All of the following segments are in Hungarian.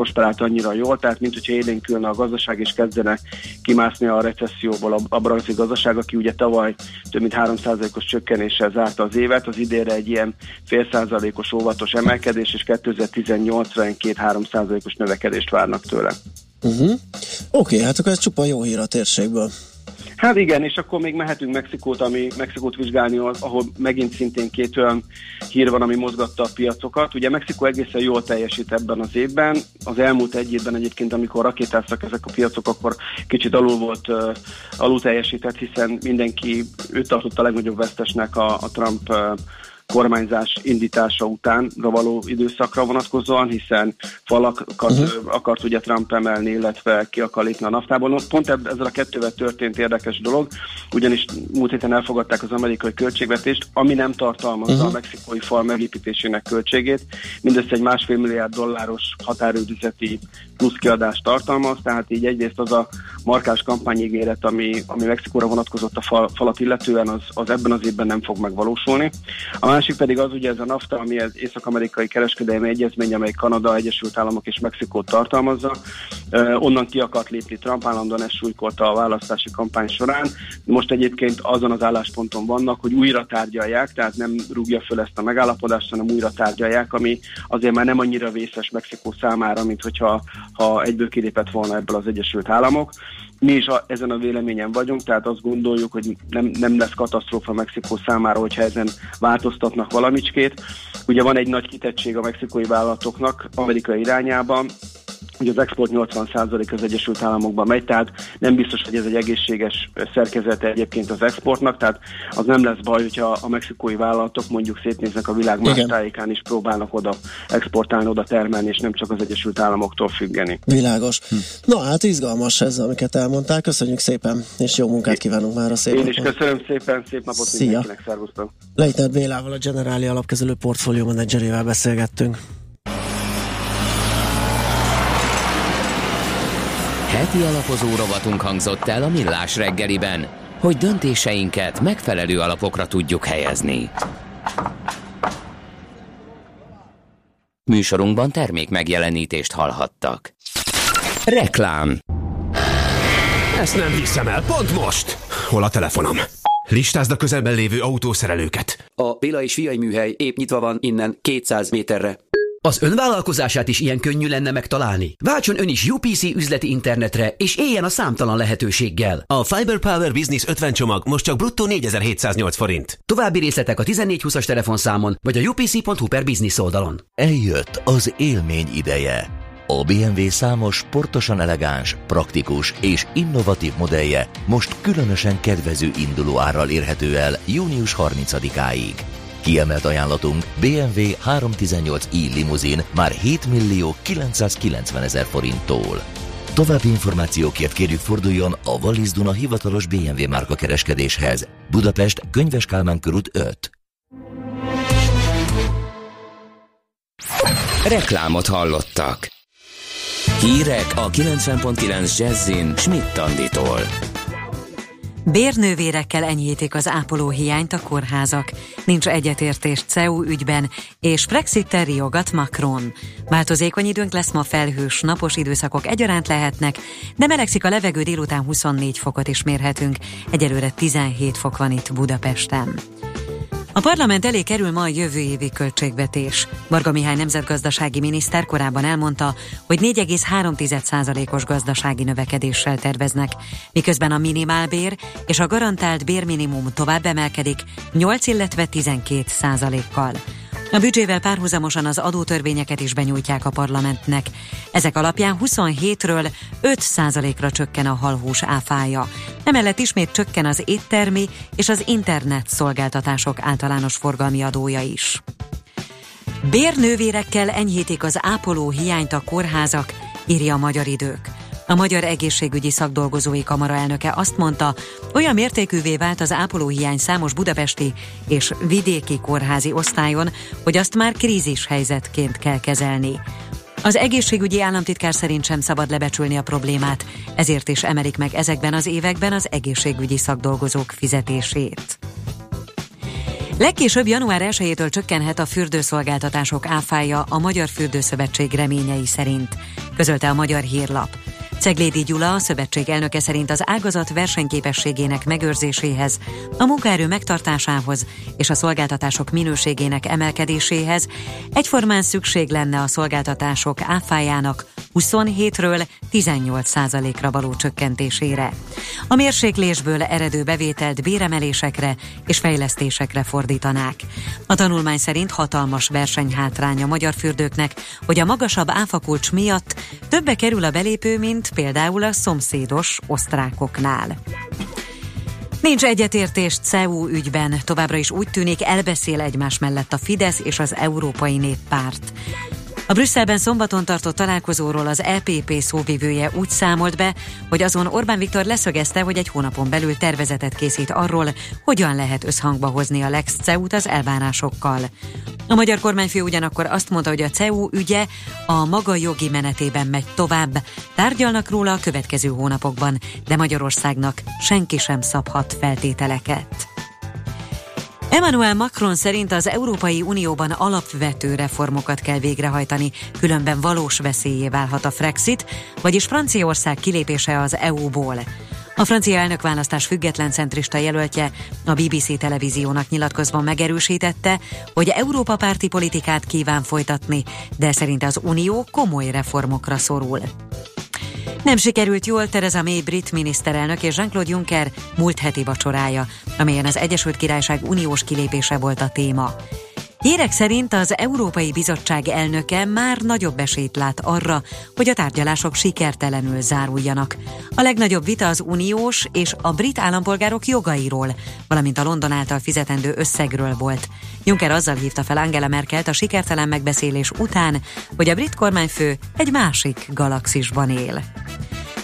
prosperált annyira jól, tehát mint hogyha élénkülne a gazdaság és kezdene kimászni a recesszióból a, a brazil gazdaság, aki ugye tavaly több mint 3%-os csökkenéssel zárta az évet, az idére egy ilyen fél százalékos óvatos emelkedés, és 2018-ra egy 2-3 os növekedést várnak tőle. Uh-huh. Oké, okay, hát akkor ez csupa jó hír a térségből. Hát igen, és akkor még mehetünk Mexikót, ami Mexikót vizsgálni, ahol megint szintén két olyan hír van, ami mozgatta a piacokat. Ugye Mexikó egészen jól teljesít ebben az évben. Az elmúlt egy évben egyébként, amikor rakétáztak ezek a piacok, akkor kicsit alul volt, uh, alul teljesített, hiszen mindenki őt tartotta a legnagyobb vesztesnek a, a Trump uh, kormányzás indítása után való időszakra vonatkozóan, hiszen falakat uh-huh. akart ugye Trump emelni, illetve ki akar lépni a naftából. Pont ezzel a kettővel történt érdekes dolog, ugyanis múlt héten elfogadták az amerikai költségvetést, ami nem tartalmazza uh-huh. a mexikói fal megépítésének költségét, mindössze egy másfél milliárd dolláros határőrizeti plusz kiadást tartalmaz, tehát így egyrészt az a markás kampányígéret, ami, ami Mexikóra vonatkozott a fal, falat illetően, az, az ebben az évben nem fog megvalósulni. A másik pedig az ugye ez a NAFTA, ami az észak-amerikai kereskedelmi egyezmény, amely Kanada, Egyesült Államok és Mexikót tartalmazza. Uh, onnan ki akart lépni Trump, állandóan ezt súlykolta a választási kampány során. Most egyébként azon az állásponton vannak, hogy újra tárgyalják, tehát nem rúgja föl ezt a megállapodást, hanem újra tárgyalják, ami azért már nem annyira vészes Mexikó számára, mint hogyha ha egyből kilépett volna ebből az Egyesült Államok. Mi is a, ezen a véleményen vagyunk, tehát azt gondoljuk, hogy nem, nem lesz katasztrófa Mexikó számára, hogyha ezen változtatnak valamicskét. Ugye van egy nagy kitettség a mexikói vállalatoknak amerikai irányában, Ugye az export 80% az Egyesült Államokban megy, tehát nem biztos, hogy ez egy egészséges szerkezete egyébként az exportnak, tehát az nem lesz baj, hogyha a mexikói vállalatok mondjuk szétnéznek a világ más tájékán is próbálnak oda exportálni, oda termelni, és nem csak az Egyesült Államoktól függeni. Világos. Hm. Na hát izgalmas ez, amiket elmondtál. Köszönjük szépen, és jó munkát kívánunk már a szép Én is köszönöm szépen, szép napot Szia. mindenkinek, szervusztok. Leitert Bélával, a Generáli alapkezelő portfólió menedzserével beszélgettünk. Heti alapozó rovatunk hangzott el a Millás reggeliben, hogy döntéseinket megfelelő alapokra tudjuk helyezni. Műsorunkban termék megjelenítést hallhattak. Reklám Ezt nem hiszem el, pont most! Hol a telefonom? Listázd a közelben lévő autószerelőket. A Béla és Fiai műhely épp nyitva van innen 200 méterre. Az önvállalkozását is ilyen könnyű lenne megtalálni? Váltson ön is UPC üzleti internetre, és éljen a számtalan lehetőséggel. A Fiber Power Business 50 csomag most csak bruttó 4708 forint. További részletek a 1420-as telefonszámon, vagy a upc.hu per business oldalon. Eljött az élmény ideje. A BMW számos sportosan elegáns, praktikus és innovatív modellje most különösen kedvező induló árral érhető el június 30-áig. Kiemelt ajánlatunk BMW 318i limuzin már 7 millió 990 ezer forinttól. További információkért kérjük forduljon a Wallis Duna hivatalos BMW márka kereskedéshez. Budapest, Könyves Kálmán körút 5. Reklámot hallottak. Hírek a 90.9 Jazzin Schmidt-Tanditól. Bérnővérekkel enyhítik az ápolóhiányt a kórházak. Nincs egyetértés CEU ügyben, és Brexit riogat Macron. Változékony időnk lesz ma felhős, napos időszakok egyaránt lehetnek, de melegszik a levegő délután 24 fokot is mérhetünk. Egyelőre 17 fok van itt Budapesten. A parlament elé kerül ma a jövő évi költségvetés. Varga Mihály nemzetgazdasági miniszter korábban elmondta, hogy 4,3%-os gazdasági növekedéssel terveznek, miközben a minimálbér és a garantált bérminimum tovább emelkedik 8, illetve 12 százalékkal. A büdzsével párhuzamosan az adótörvényeket is benyújtják a parlamentnek. Ezek alapján 27-ről 5%-ra csökken a halhús áfája. Emellett ismét csökken az éttermi és az internet szolgáltatások általános forgalmi adója is. Bérnővérekkel enyhítik az ápoló hiányt a kórházak, írja a Magyar Idők. A Magyar Egészségügyi Szakdolgozói Kamara elnöke azt mondta, olyan mértékűvé vált az ápolóhiány számos budapesti és vidéki kórházi osztályon, hogy azt már krízis helyzetként kell kezelni. Az egészségügyi államtitkár szerint sem szabad lebecsülni a problémát, ezért is emelik meg ezekben az években az egészségügyi szakdolgozók fizetését. Legkésőbb január 1-től csökkenhet a fürdőszolgáltatások áfája a Magyar Fürdőszövetség reményei szerint, közölte a Magyar Hírlap. Ceglédi Gyula, a szövetség elnöke szerint az ágazat versenyképességének megőrzéséhez, a munkaerő megtartásához és a szolgáltatások minőségének emelkedéséhez egyformán szükség lenne a szolgáltatások áfájának 27-ről 18 ra való csökkentésére. A mérséklésből eredő bevételt béremelésekre és fejlesztésekre fordítanák. A tanulmány szerint hatalmas versenyhátrány a magyar fürdőknek, hogy a magasabb áfakulcs miatt többe kerül a belépő, mint például a szomszédos osztrákoknál. Nincs egyetértés CEU ügyben, továbbra is úgy tűnik elbeszél egymás mellett a Fidesz és az Európai Néppárt. A Brüsszelben szombaton tartott találkozóról az LPP e szóvivője úgy számolt be, hogy azon Orbán Viktor leszögezte, hogy egy hónapon belül tervezetet készít arról, hogyan lehet összhangba hozni a Lex CEU-t az elvárásokkal. A magyar kormányfő ugyanakkor azt mondta, hogy a CEU ügye a maga jogi menetében megy tovább. Tárgyalnak róla a következő hónapokban, de Magyarországnak senki sem szabhat feltételeket. Emmanuel Macron szerint az Európai Unióban alapvető reformokat kell végrehajtani, különben valós veszélyé válhat a Frexit, vagyis Franciaország kilépése az EU-ból. A francia elnökválasztás független centrista jelöltje a BBC televíziónak nyilatkozva megerősítette, hogy Európa párti politikát kíván folytatni, de szerint az Unió komoly reformokra szorul. Nem sikerült jól Tereza May brit miniszterelnök és Jean-Claude Juncker múlt heti vacsorája, amelyen az Egyesült Királyság uniós kilépése volt a téma. Hírek szerint az Európai Bizottság elnöke már nagyobb esélyt lát arra, hogy a tárgyalások sikertelenül záruljanak. A legnagyobb vita az uniós és a brit állampolgárok jogairól, valamint a London által fizetendő összegről volt. Juncker azzal hívta fel Angela Merkelt a sikertelen megbeszélés után, hogy a brit kormányfő egy másik galaxisban él.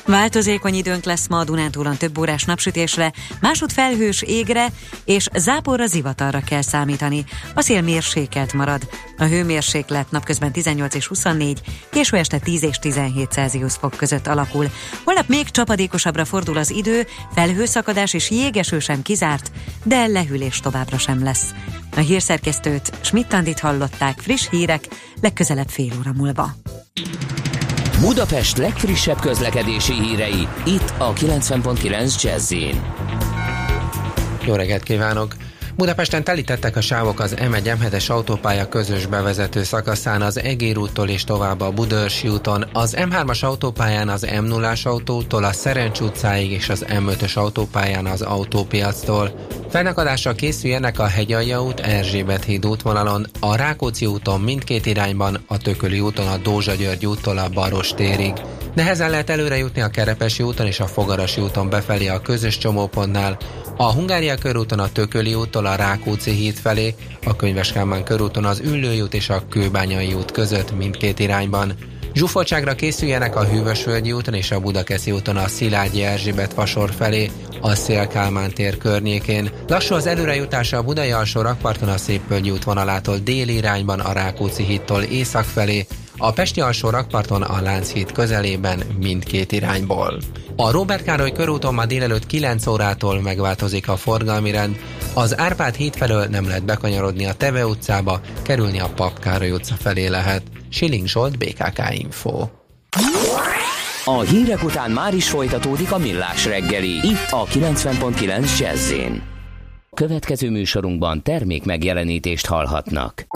Változékony időnk lesz ma a Dunántúlon több órás napsütésre, másút felhős égre és záporra zivatarra kell számítani. A szél mérsékelt marad. A hőmérséklet napközben 18 és 24, késő este 10 és 17 Celsius fok között alakul. Holnap még csapadékosabbra fordul az idő, felhőszakadás és jégeső sem kizárt, de lehűlés továbbra sem lesz. A hírszerkesztőt Schmidt-Tandit hallották friss hírek legközelebb fél óra múlva. Budapest legfrissebb közlekedési hírei, itt a 90.9 jazz Jó reggelt kívánok! Budapesten telítettek a sávok az M1 M7-es autópálya közös bevezető szakaszán az Egér úttól és tovább a Budörsi úton, az M3-as autópályán az M0-as autótól a Szerencs utcáig és az M5-ös autópályán az autópiactól. Felnakadásra készüljenek a Hegyalja út, Erzsébet híd útvonalon, a Rákóczi úton mindkét irányban, a Tököli úton a Dózsa György úttól a Baros térig. Nehezen lehet előre jutni a Kerepesi úton és a Fogarasi úton befelé a közös csomópontnál, a Hungária körúton a Tököli úttól a Rákóczi híd felé, a Könyves Kálmán körúton az Üllői út és a Kőbányai út között mindkét irányban. Zsúfoltságra készüljenek a Hűvösvölgyi úton és a Budakeszi úton a Szilágyi Erzsébet vasor felé, a Szél Kálmán tér környékén. Lassú az előrejutása a Budai alsó rakparton a Szépvölgyi útvonalától déli irányban a Rákóczi hídtól észak felé, a Pesti alsó rakparton a Lánchíd közelében mindkét irányból. A Robert Károly körúton ma délelőtt 9 órától megváltozik a forgalmi rend. Az Árpád híd felől nem lehet bekanyarodni a Teve utcába, kerülni a Pap Károly utca felé lehet. Siling Zsolt, BKK Info. A hírek után már is folytatódik a millás reggeli, itt a 90.9 jazz Következő műsorunkban termék megjelenítést hallhatnak.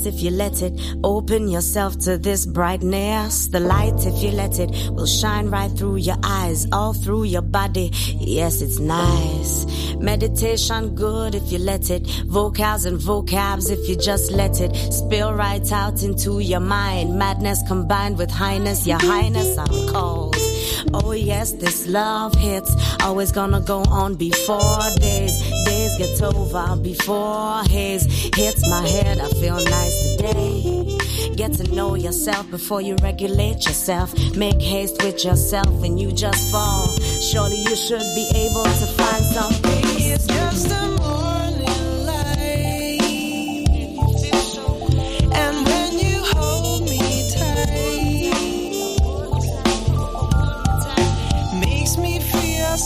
Nice if you let it. Open yourself to this brightness. The light, if you let it, will shine right through your eyes, all through your body. Yes, it's nice. Meditation, good if you let it. Vocals and vocabs, if you just let it. Spill right out into your mind. Madness combined with highness. Your highness, I'm cold. Oh yes, this love hits. Always gonna go on before days. Days get over before haze hits my head. I feel nice today. Get to know yourself before you regulate yourself. Make haste with yourself and you just fall. Surely you should be able to find something. It's just a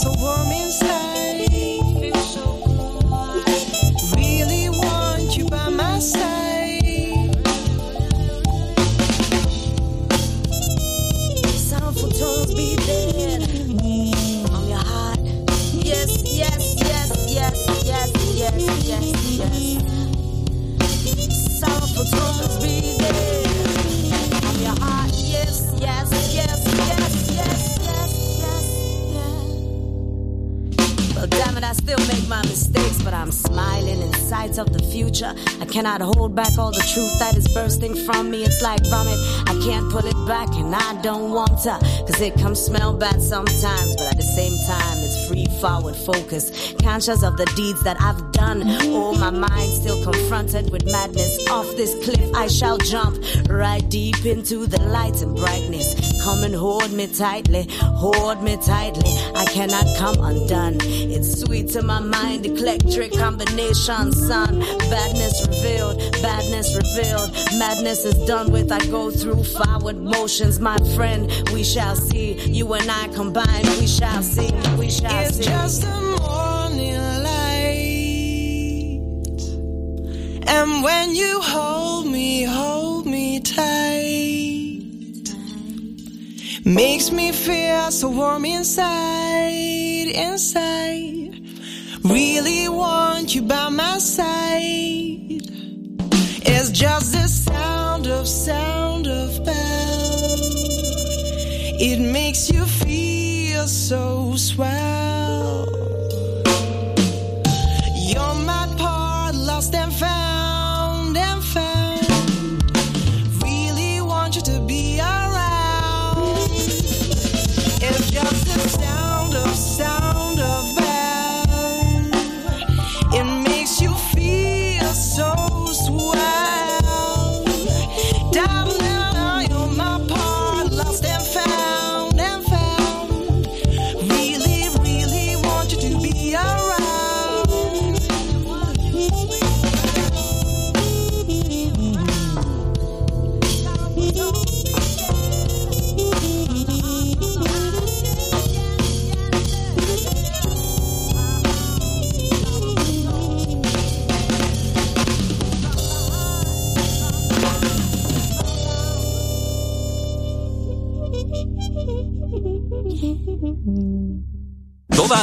so warm inside. I still make my mistakes, but I'm smiling in sight of the future. I cannot hold back all the truth that is bursting from me. It's like vomit. I can't pull it back, and I don't want to, cause it can smell bad sometimes, but at the same time, it's free forward focus. Conscious of the deeds that I've done. Oh, my mind still confronted with madness. Off this cliff, I shall jump right deep into the light and brightness. Come and hold me tightly, hold me tightly. I cannot come undone. It's sweet to my mind, eclectic combination, son. Badness revealed, badness revealed. Madness is done with. I go through forward motions, my friend. We shall see. You and I combine, we shall see. We shall It's see. just a morning light. And when you hold me, hold me tight. Makes me feel so warm inside, inside. Really want you by my side. It's just the sound of, sound of bell. It makes you feel so swell. You're my part, lost and found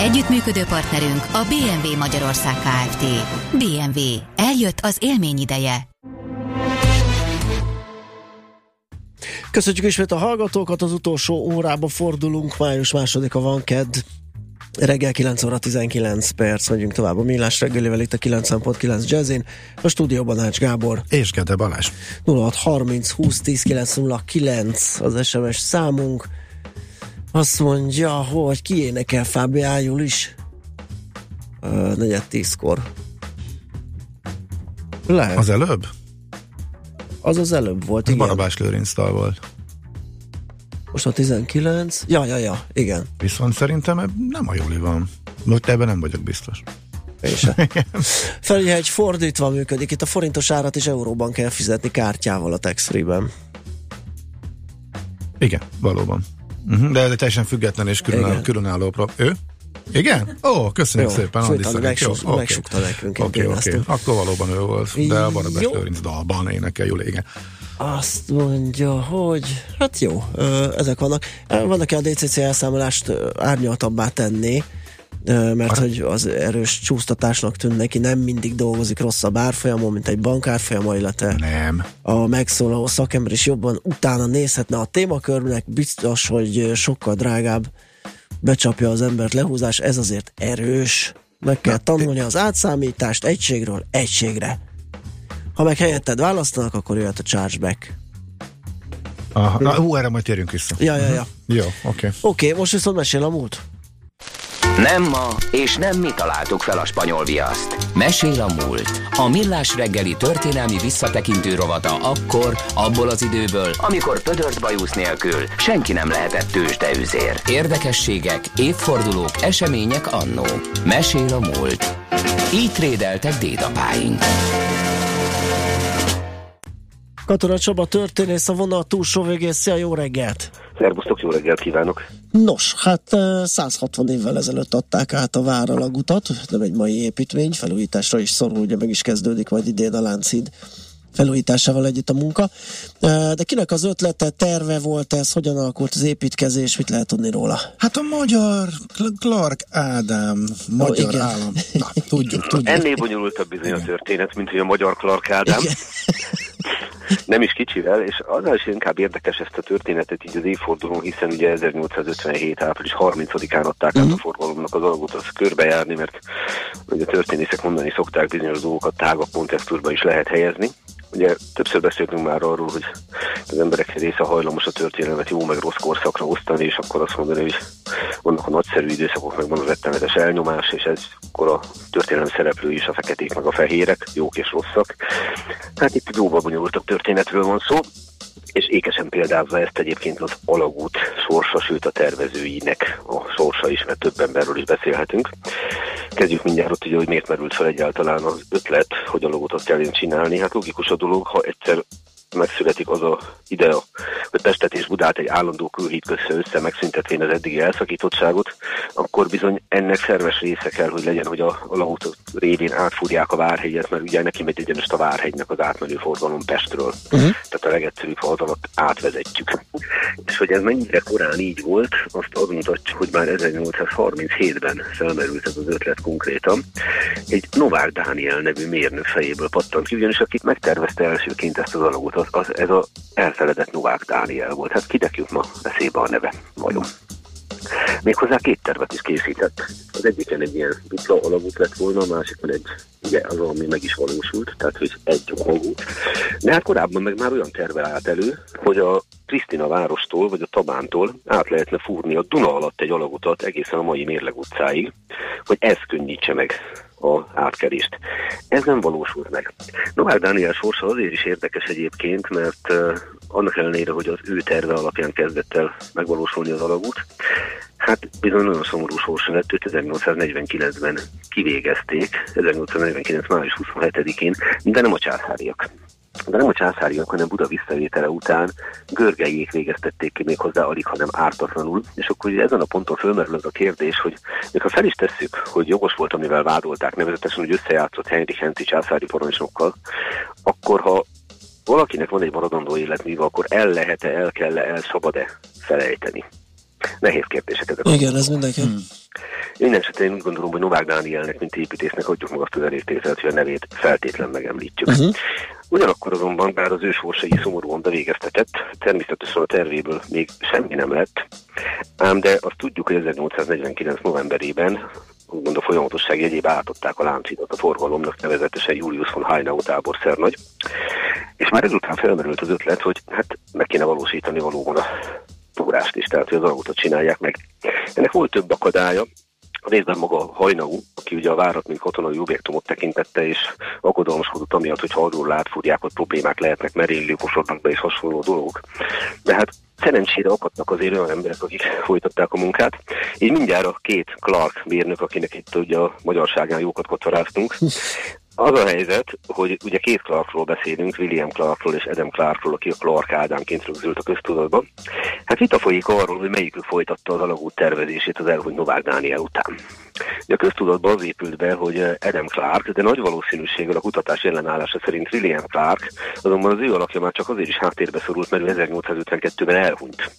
Együttműködő partnerünk a BMW Magyarország Kft. BMW. Eljött az élmény ideje. Köszönjük ismét a hallgatókat, az utolsó órába fordulunk, május másodika van kedd. Reggel 9 óra 19 perc, megyünk tovább a Millás reggelivel itt a 90.9 Jazzin. A stúdióban Ács Gábor. És Gede Balázs. 0630 20 10 909 az SMS számunk. Azt mondja, hogy ki énekel Fábiájul is? Uh, negyed tízkor. Lehet. Az előbb? Az az előbb volt, igen. Barabás Lőrinctal volt. Most a 19. Ja, ja, ja, igen. Viszont szerintem nem a Joli van. Most ebben nem vagyok biztos. Én se. Feljegy fordítva működik. Itt a forintos árat is euróban kell fizetni kártyával a tax free-ben. Igen, valóban. Uh-huh, de ez egy teljesen független és különálló, különálló pro... Ő? Igen? Ó, köszönjük Jó, szépen, Andi szerint. Jó, megsukta nekünk, Oké, bénáztam. Akkor valóban ő volt, de a Barabás. Lőrinc dalban énekel jól, igen. Azt mondja, hogy hát jó, ezek vannak. Ö, Van, aki a DCC elszámolást árnyaltabbá tenni, mert hogy az erős csúsztatásnak tűn neki, nem mindig dolgozik rosszabb árfolyamon, mint egy bankárfolyama, illetve Nem. a megszólaló szakember is jobban utána nézhetne a témakörnek, biztos, hogy sokkal drágább becsapja az embert lehúzás, ez azért erős. Meg kell tanulni az átszámítást egységről egységre. Ha meg helyetted választanak, akkor jöhet a chargeback. Aha. Na, hú, erre majd térjünk vissza. Ja, ja, ja. Jó, oké. Oké, most viszont mesél a múlt. Nem ma, és nem mi találtuk fel a spanyol viaszt. Mesél a múlt. A millás reggeli történelmi visszatekintő rovata akkor, abból az időből, amikor pödört bajusz nélkül senki nem lehetett tőzsdeüzér. Érdekességek, évfordulók, események annó. Mesél a múlt. Így trédeltek dédapáink. Katona Csaba történész a vonal túlsó végén. Szia, jó reggelt! Szerbusztok, jó reggelt kívánok! Nos, hát eh, 160 évvel ezelőtt adták át a Váralagutat, nem egy mai építmény, felújításra is szorul, ugye meg is kezdődik majd idén a Lánchíd felújításával együtt a munka. De kinek az ötlete, terve volt ez, hogyan alakult az építkezés, mit lehet tudni róla? Hát a magyar Cl- Clark Ádám, magyar igen. állam. Na, tudjuk, tudjuk. Ennél bonyolultabb bizony a történet, mint hogy a magyar Clark Ádám. Nem is kicsivel, és azzal is inkább érdekes ezt a történetet így az évfordulón, hiszen ugye 1857. április 30-án adták át a forgalomnak az alagút az körbejárni, mert ugye a történészek mondani szokták bizonyos dolgokat tágabb kontextusba is lehet helyezni. Ugye többször beszéltünk már arról, hogy az emberek része hajlamos a történelmet jó meg rossz korszakra osztani, és akkor azt mondani, hogy vannak a nagyszerű időszakok, meg van a rettenetes elnyomás, és ez akkor a történelem szereplői is a feketék meg a fehérek, jók és rosszak. Hát itt jóval bonyolultabb történetről van szó, és ékesen példázza ezt egyébként az alagút sorsa, sőt a tervezőinek a sorsa is, mert több emberről is beszélhetünk. Kezdjük mindjárt ott, hogy miért merült fel egyáltalán az ötlet, hogy alagútot kellene csinálni. Hát logikus a dolog, ha egyszer megszületik az a idea, hogy Pestet és Budát egy állandó külhíd kösse össze, megszüntetvén az eddigi elszakítottságot, akkor bizony ennek szerves része kell, hogy legyen, hogy a alagút révén átfúrják a Várhegyet, mert ugye neki megy egyenest a Várhegynek az átmenő forgalom Pestről. Uh-huh. Tehát a legegyszerűbb, ha az alatt átvezetjük. És hogy ez mennyire korán így volt, azt az mutatja, hogy már 1837-ben felmerült ez az ötlet konkrétan. Egy Novák Dániel nevű mérnök fejéből pattant ki, ugyanis akit megtervezte elsőként ezt az alagot, az, az ez a elfeledett Novák Dániel volt. Hát kinek jut ma eszébe a neve, vajon? Méghozzá két tervet is készített. Az egyiken egy ilyen dupla alagút lett volna, a másikon egy, ugye az, ami meg is valósult, tehát hogy egy alagút. De hát korábban meg már olyan terve állt elő, hogy a Krisztina várostól, vagy a Tabántól át lehetne fúrni a Duna alatt egy alagutat egészen a mai Mérleg utcáig, hogy ez könnyítse meg a átkerést. Ez nem valósult meg. Novák Dániel sorsa azért is érdekes egyébként, mert uh, annak ellenére, hogy az ő terve alapján kezdett el megvalósulni az alagút, hát bizony nagyon szomorú sorsa lett, őt 1849-ben kivégezték, 1849. május 27-én, de nem a császáriak. De nem a császáriak, hanem Buda visszavétele után görgelyék végeztették ki még hozzá alig, hanem ártatlanul. És akkor ugye ezen a ponton fölmerül az a kérdés, hogy még ha fel is tesszük, hogy jogos volt, amivel vádolták, nevezetesen, hogy összejátszott Heinrich Henty császári parancsnokkal, akkor ha valakinek van egy maradandó életműve, akkor el lehet-e, el kell-e, el szabad-e felejteni? Nehéz kérdések ezek. Igen, ez mindenki. Hmm. Minden esetre én úgy gondolom, hogy Novák Dánielnek, mint építésznek adjuk meg azt az elértételt, hogy a nevét feltétlen megemlítjük. Uh-huh. Ugyanakkor azonban, bár az ő sorsai szomorúan bevégeztetett, természetesen a tervéből még semmi nem lett, ám de azt tudjuk, hogy 1849. novemberében úgymond a folyamatosság jegyébe átadták a láncidat a forgalomnak, nevezetesen Julius von Heinau táborszernagy. És már ezután felmerült az ötlet, hogy hát meg kéne valósítani valóban a túrást is, tehát hogy az alagutat csinálják meg. Ennek volt több akadálya, részben maga Hajnau, aki ugye a várat, mint katonai objektumot tekintette, és aggodalmaskodott amiatt, hogy arról átfúrják, hogy problémák lehetnek, merénylők osodnak be és hasonló dolgok. De hát szerencsére akadtak azért olyan emberek, akik folytatták a munkát. Így mindjárt a két Clark mérnök, akinek itt ugye a magyarságán jókat kotvaráztunk, Az a helyzet, hogy ugye két Clarkról beszélünk, William Clarkról és Adam Clarkról, aki a Clark Ádámként rögzült a köztudatba. Hát vita folyik arról, hogy melyikük folytatta az alagút tervezését az elhunyt Novák Dániel után. De a köztudatban az épült be, hogy Adam Clark, de nagy valószínűséggel a kutatás ellenállása szerint William Clark, azonban az ő alakja már csak azért is háttérbe szorult, mert ő 1852-ben elhunyt.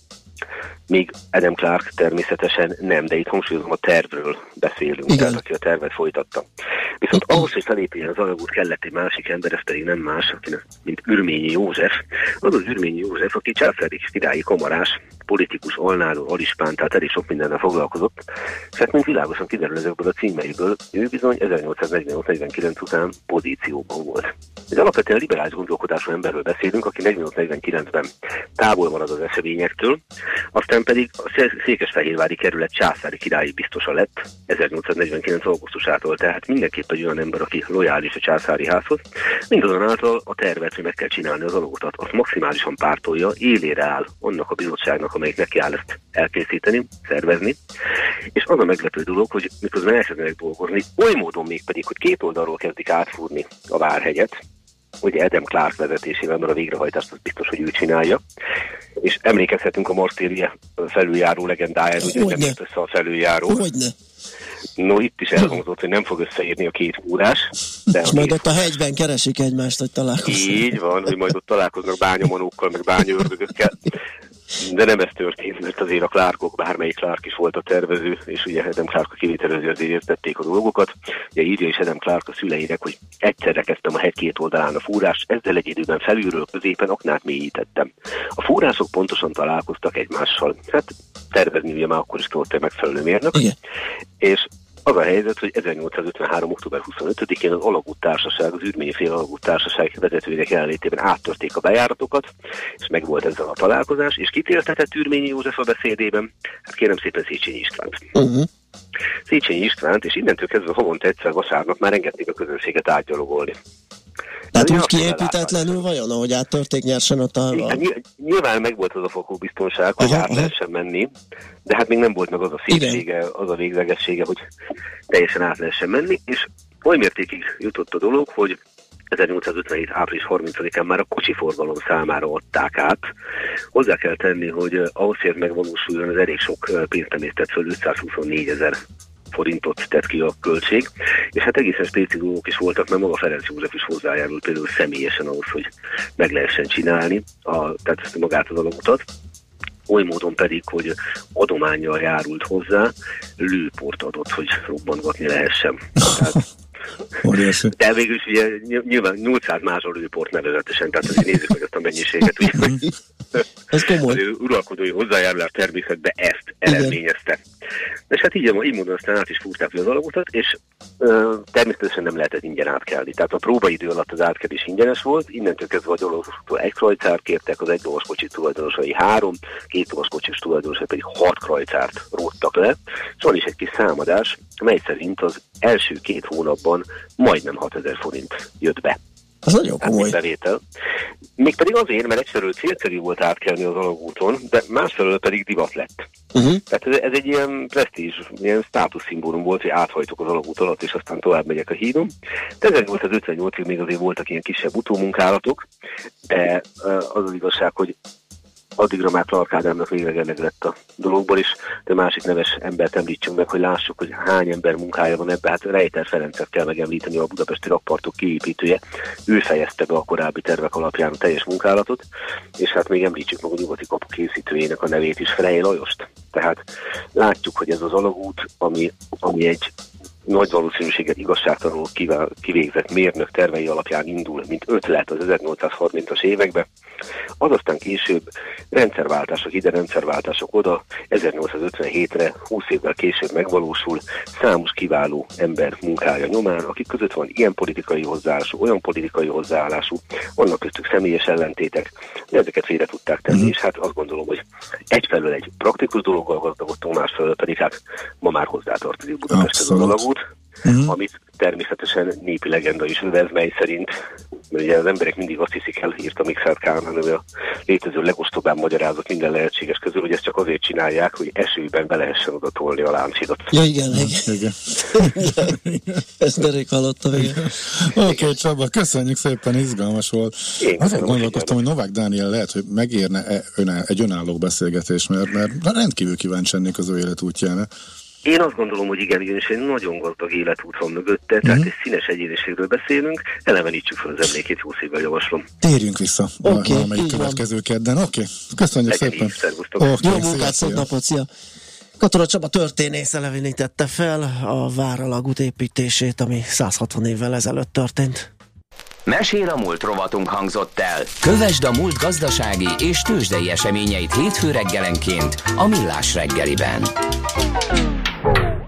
Míg Adam Clark természetesen nem, de itt hangsúlyozom a tervről beszélünk, Igen. tehát aki a tervet folytatta. Viszont ahhoz, hogy felépüljen az alagút, kellett egy másik ember, ez pedig nem más, akinek, mint Ürményi József. Az az Ürményi József, aki császári királyi kamarás, politikus, alnáló, alispán, tehát elég sok mindennel foglalkozott. És hát mint világosan kiderül ezekből a címeiből, ő bizony 1848-49 után pozícióban volt. Egy alapvetően liberális gondolkodású emberről beszélünk, aki 48-49-ben távol marad az eseményektől, aztán pedig a Szé- Székesfehérvári kerület császári királyi biztosa lett 1849. augusztusától, tehát mindenképp egy olyan ember, aki lojális a császári házhoz. Mindazonáltal a tervet, hogy meg kell csinálni az alagutat, azt maximálisan pártolja, élére áll annak a bizottságnak, amelyik neki áll ezt elkészíteni, szervezni. És az a meglepő dolog, hogy miközben elkezdenek dolgozni, oly módon még pedig, hogy két oldalról kezdik átfúrni a Várhegyet, ugye Adam Clark vezetésével, mert a végrehajtást az biztos, hogy ő csinálja. És emlékezhetünk a Martéria felüljáró legendájára, hogy nem jött össze a felüljáró. Hogyne. No, itt is elhangzott, hogy nem fog összeírni a két órás. De És majd ott a hegyben keresik egymást, hogy találkozzanak. így van, hogy majd ott találkoznak bányamanókkal, meg bányaördögökkel. De nem ez történt, mert azért a Clarkok, bármelyik Clark is volt a tervező, és ugye Adam Clark a kivitelező azért értették a dolgokat. Ugye írja is Adam Clark a szüleinek, hogy egyszerre kezdtem a hegy két oldalán a fúrást, ezzel egy időben felülről középen aknát mélyítettem. A fúrások pontosan találkoztak egymással. Hát tervezni ugye már akkor is egy megfelelő mérnök. Igen. És az a helyzet, hogy 1853. október 25-én az Alagút Társaság, az Ürményfél Alagút Társaság vezetőinek jelenlétében áttörték a bejáratokat, és megvolt ezzel a találkozás, és kitéltetett Ürményi József a beszédében? Hát kérem szépen Széchenyi Istvánt. Uh-huh. Széchenyi Istvánt, és innentől kezdve havonta egyszer vasárnap már engedték a közönséget átgyalogolni. Tehát úgy kiépítetlenül vajon, ahogy áttörték nyersen ott a... Hát ny- nyilván megvolt az a fokú biztonság, hogy Aha, át lehessen menni, de hát még nem volt meg az a szépsége, az a véglegessége, hogy teljesen át lehessen menni, és oly mértékig jutott a dolog, hogy 1857. április 30-án már a kocsiforgalom számára adták át. Hozzá kell tenni, hogy eh, ahhoz, hogy megvalósuljon, az elég sok eh, pénzt emésztett föl, 524 ezer forintot tett ki a költség, és hát egészen spéci dolgok is voltak, mert maga Ferenc József is hozzájárult például személyesen ahhoz, hogy meg lehessen csinálni, a, tehát ezt magát az alagutat oly módon pedig, hogy adományjal járult hozzá, lőport adott, hogy robbantgatni lehessen. Tehát, Óriási. de végül is ugye ny- nyilván 800 mázsal lőport nevezetesen, tehát azért nézzük meg ezt a mennyiséget. Ugye, Ez komoly. az uralkodói hozzájárulás természetben ezt eredményezte. És hát így, így módon aztán át is fúrták az alagutat, és ö, természetesen nem lehetett ingyen átkelni. Tehát a próbaidő alatt az átkelés ingyenes volt, innentől kezdve a gyalogosoktól egy krajcárt kértek, az egy lovas kocsi tulajdonosai három, két lovas kocsis tulajdonosai pedig hat krajcárt róttak le. És van is egy kis számadás, mely szerint az első két hónapban majdnem 6000 forint jött be. Az nagyon mint bevétel. Mégpedig azért, mert egyfelől célszerű volt átkelni az alagúton, de másfelől pedig divat lett. Uh-huh. Tehát ez, ez egy ilyen presztízs, ilyen státuszszimbólum volt, hogy áthajtok az alagút alatt, és aztán tovább megyek a hídon. De 1858-ig még azért voltak ilyen kisebb utómunkálatok, de az az igazság, hogy addigra már Clark Ádámnak végleg eleg lett a dologból is, de másik neves embert említsünk meg, hogy lássuk, hogy hány ember munkája van ebbe. Hát Rejter Ferencet kell megemlíteni, a budapesti rakpartok kiépítője. Ő fejezte be a korábbi tervek alapján a teljes munkálatot, és hát még említsük meg a nyugati kapu készítőjének a nevét is, Frey Lajost. Tehát látjuk, hogy ez az alagút, ami, ami egy nagy valószínűséget igazságtalanul kivégzett mérnök tervei alapján indul, mint ötlet az 1830-as években, az aztán később rendszerváltások ide, rendszerváltások oda, 1857-re, 20 évvel később megvalósul számos kiváló ember munkája nyomán, akik között van ilyen politikai hozzáállású, olyan politikai hozzáállású, vannak köztük személyes ellentétek, de ezeket félre tudták tenni, és hát azt gondolom, hogy egyfelől egy praktikus dologgal gazdagodtunk, másfelől pedig hát ma már hozzátartozik Budapesthez az Abszolút. Alagút, amit természetesen népi legenda is övez, mely szerint mert ugye az emberek mindig azt hiszik el, írta Mixert Kálmán, hogy a létező legostobább magyarázat minden lehetséges közül, hogy ezt csak azért csinálják, hogy esőben be lehessen oda tolni a láncidat. Ja, igen, igen. igen. Ezt derék hallottam, igen. Oké, okay, Csaba, köszönjük szépen, izgalmas volt. Én Azon gondolkoztam, hogy Novák Dániel lehet, hogy megérne -e egy önálló beszélgetés, mert, mert rendkívül kíváncsi lennék az ő életútjára. Én azt gondolom, hogy igen, ugyanis egy nagyon gazdag életút van mögötte, uh-huh. tehát egy színes egyéniségről beszélünk, elevenítsük fel az emlékét, jó szívvel javaslom. Térjünk vissza Oké, okay, valamelyik így van. következő kedden. Oké, okay. köszönjük Legyen szépen. így. Oké, Jó munkát, szép napot, szia! Katona Csaba történész elevenítette fel a Váralagút építését, ami 160 évvel ezelőtt történt. Mesél a múlt rovatunk hangzott el. Kövesd a múlt gazdasági és tőzsdei eseményeit hétfő reggelenként a Millás reggeliben. exposed.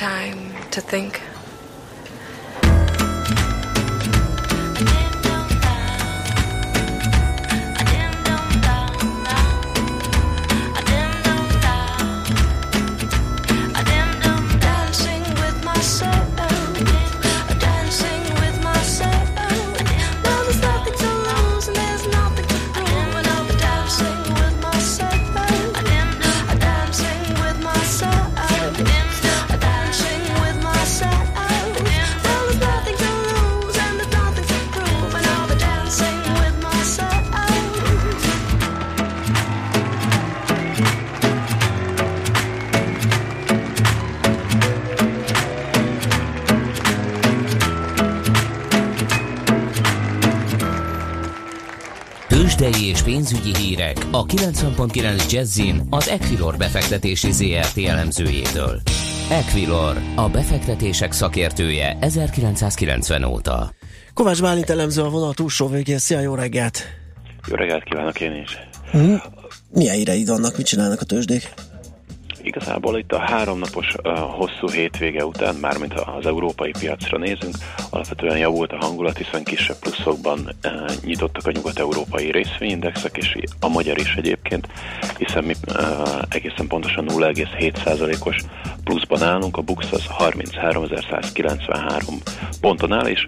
Time to think. Pénzügyi hírek a 90.9 Jazzin az Equilor befektetési ZRT elemzőjétől. Equilor, a befektetések szakértője 1990 óta. Kovács Bálint elemző a vonal túlsó végén. Szia, jó reggelt! Jó reggelt kívánok én is. Hm? Milyen híreid vannak, mit csinálnak a tőzsdék? Igazából itt a háromnapos hosszú hétvége után, mármint ha az európai piacra nézünk, alapvetően javult a hangulat, hiszen kisebb pluszokban nyitottak a nyugat-európai részvényindexek, és a magyar is egyébként, hiszen mi uh, egészen pontosan 0,7%-os pluszban állunk, a BUX az 33.193 ponton áll, és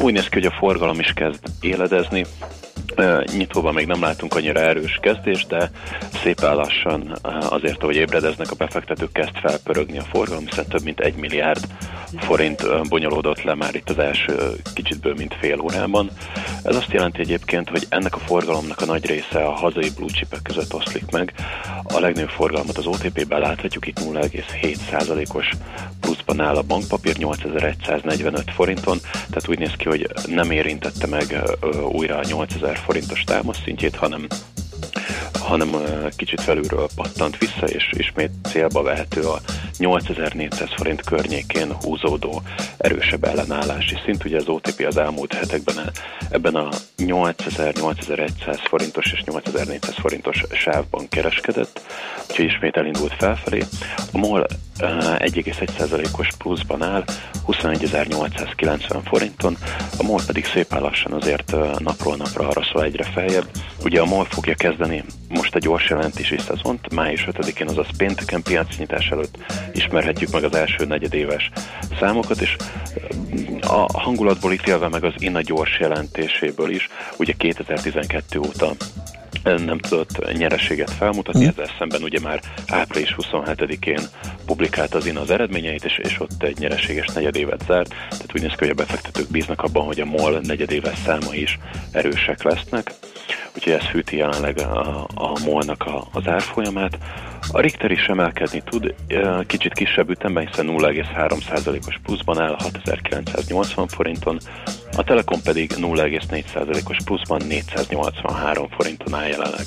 úgy néz ki, hogy a forgalom is kezd éledezni, Nyitóban még nem látunk annyira erős kezdést, de szépen lassan azért, ahogy ébredeznek a befektetők, kezd felpörögni a forgalom, hiszen több mint egy milliárd forint bonyolódott le már itt az első kicsit bő mint fél órában. Ez azt jelenti egyébként, hogy ennek a forgalomnak a nagy része a hazai blue chipek között oszlik meg. A legnagyobb forgalmat az OTP-ben láthatjuk, itt 0,7%-os pluszban áll a bankpapír 8145 forinton, tehát úgy néz ki, hogy nem érintette meg újra a 8000 forintos támaszszintjét, hanem hanem kicsit felülről pattant vissza, és ismét célba vehető a 8400 forint környékén húzódó erősebb ellenállási szint. Ugye az OTP az elmúlt hetekben ebben a 8000-8100 forintos és 8400 forintos sávban kereskedett, úgyhogy ismét elindult felfelé. A MOL ö, 1,1%-os pluszban áll, 21.890 forinton, a MOL pedig szépen lassan azért napról napra arra szól egyre feljebb. Ugye a MOL fogja kezdeni most a gyors jelentési szezont, május 5-én, azaz pénteken piacnyitás előtt ismerhetjük meg az első negyedéves számokat, és a hangulatból ítélve meg az INA gyors jelentéséből is, ugye 2012 óta nem tudott nyereséget felmutatni, ezzel szemben ugye már április 27-én publikált az INA az eredményeit, és, és ott egy nyereséges negyedévet zárt, tehát úgy néz ki, hogy a befektetők bíznak abban, hogy a MOL negyedéves száma is erősek lesznek, úgyhogy ez fűti jelenleg a, a MOL-nak a, az árfolyamát. A Richter is emelkedni tud, kicsit kisebb ütemben, hiszen 0,3%-os pluszban áll 6980 forinton, a Telekom pedig 0,4%-os pluszban 483 forinton áll jelenleg.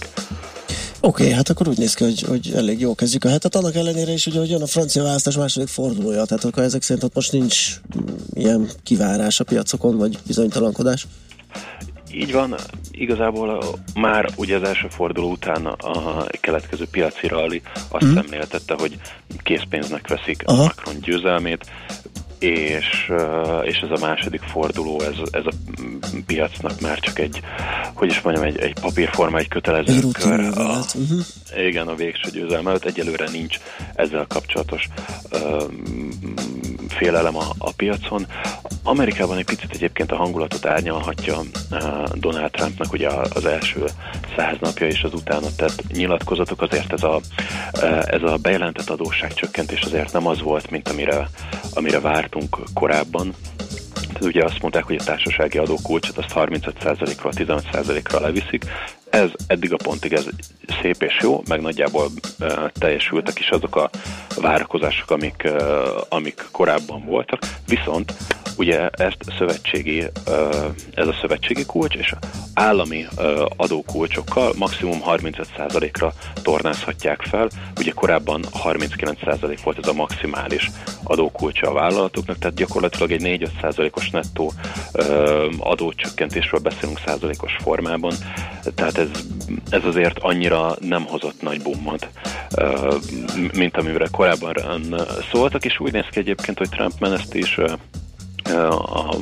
Oké, okay, hát akkor úgy néz ki, hogy, hogy elég jó kezdjük a hetet. Annak ellenére is, ugye, hogy jön a francia választás második fordulója, tehát akkor ezek szerint ott most nincs mm, ilyen kivárás a piacokon, vagy bizonytalankodás. Így van, igazából már ugye az első forduló után a keletkező piaci rally azt mm. szemléltette, hogy készpénznek veszik Aha. a Macron győzelmét, és, és ez a második forduló, ez, ez a piacnak már csak egy, hogy is mondjam, egy, egy papírforma, egy kötelező Egy kör. A, uh-huh. igen, a végső győzelme előtt egyelőre nincs ezzel kapcsolatos uh, félelem a, a piacon. Amerikában egy picit egyébként a hangulatot árnyalhatja uh, Donald Trumpnak ugye az első száz napja és az utána tett nyilatkozatok, azért ez a, ez a bejelentett adósságcsökkentés azért nem az volt, mint amire, amire vártunk korábban. Tehát ugye azt mondták, hogy a társasági adókulcsot azt 35%-ról 15%-ra leviszik. Ez eddig a pontig ez szép és jó, meg nagyjából uh, teljesültek is azok a várakozások, amik, uh, amik korábban voltak. Viszont ugye ezt szövetségi, ez a szövetségi kulcs, és állami adókulcsokkal maximum 35%-ra tornázhatják fel. Ugye korábban 39% volt ez a maximális adókulcsa a vállalatoknak, tehát gyakorlatilag egy 4-5%-os nettó adócsökkentésről beszélünk százalékos formában, tehát ez, ez azért annyira nem hozott nagy bummat, mint amire korábban szóltak, és úgy néz ki egyébként, hogy Trump is a, a,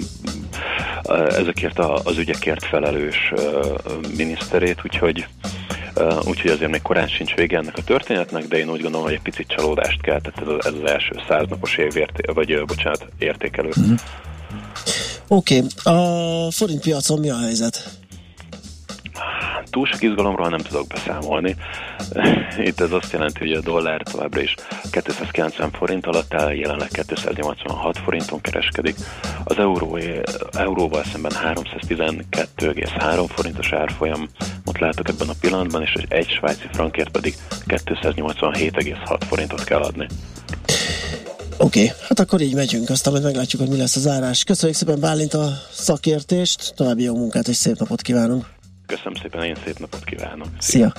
ezekért a, az ügyekért felelős miniszterét, úgyhogy úgyhogy azért még korán sincs vége ennek a történetnek, de én úgy gondolom, hogy egy picit csalódást keltett ez, ez az első száznapos év érté- vagy bocsánat, értékelő. Mm-hmm. Oké, okay. a forint piacon mi a helyzet? Túl sok izgalomról nem tudok beszámolni. Itt ez azt jelenti, hogy a dollár továbbra is 290 forint alatt áll, jelenleg 286 forinton kereskedik. Az euró, euróval szemben 312,3 forintos árfolyam ott látok ebben a pillanatban, és egy svájci frankért pedig 287,6 forintot kell adni. Oké, okay, hát akkor így megyünk, aztán majd meglátjuk, hogy mi lesz az árás. Köszönjük szépen Bálint a szakértést, további jó munkát és szép napot kívánunk! Köszönöm szépen, én szép napot kívánok. Szia!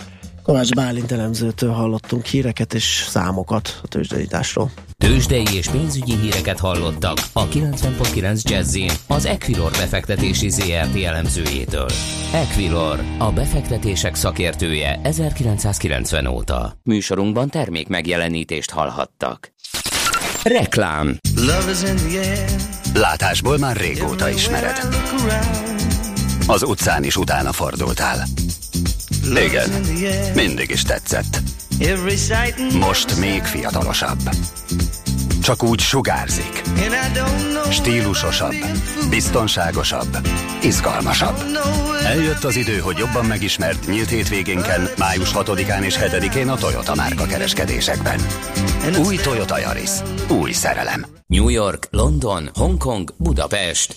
Kovács Bálint elemzőtől hallottunk híreket és számokat a tőzsdeításról. Tőzsdei és pénzügyi híreket hallottak a 90.9 jazz az Equilor befektetési ZRT elemzőjétől. Equilor, a befektetések szakértője 1990 óta. Műsorunkban termék megjelenítést hallhattak. Reklám Látásból már régóta ismered. Az utcán is utána fordultál. Igen, mindig is tetszett. Most még fiatalosabb. csak úgy sugárzik. Stílusosabb, biztonságosabb, izgalmasabb. Eljött az idő, hogy jobban megismert nyílt hétvégénken, május 6-án és 7-én a Toyota márka kereskedésekben. Új Toyota Yaris. Új szerelem. New York, London, Hongkong, Budapest.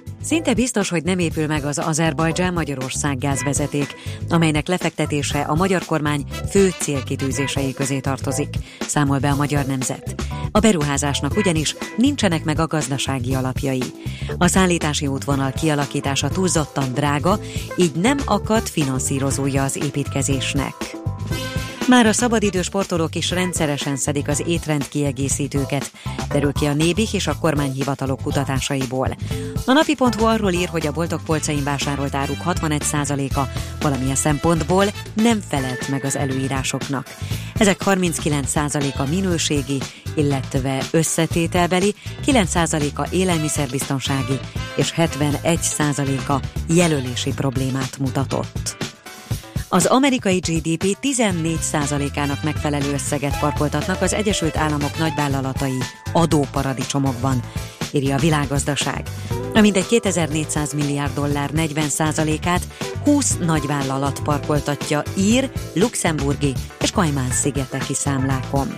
Szinte biztos, hogy nem épül meg az Azerbajdzsán-Magyarország gázvezeték, amelynek lefektetése a magyar kormány fő célkitűzései közé tartozik, számol be a magyar nemzet. A beruházásnak ugyanis nincsenek meg a gazdasági alapjai. A szállítási útvonal kialakítása túlzottan drága, így nem akad finanszírozója az építkezésnek. Már a szabadidős sportolók is rendszeresen szedik az étrend kiegészítőket, derül ki a Nébih és a kormányhivatalok kutatásaiból. A napi.hu arról ír, hogy a boltok polcain vásárolt áruk 61%-a valamilyen szempontból nem felelt meg az előírásoknak. Ezek 39%-a minőségi, illetve összetételbeli, 9%-a élelmiszerbiztonsági és 71%-a jelölési problémát mutatott. Az amerikai GDP 14%-ának megfelelő összeget parkoltatnak az Egyesült Államok nagyvállalatai adóparadicsomokban, írja a világgazdaság. A mindegy 2400 milliárd dollár 40%-át 20 nagyvállalat parkoltatja ír, luxemburgi és Kajmán szigeteki számlákon.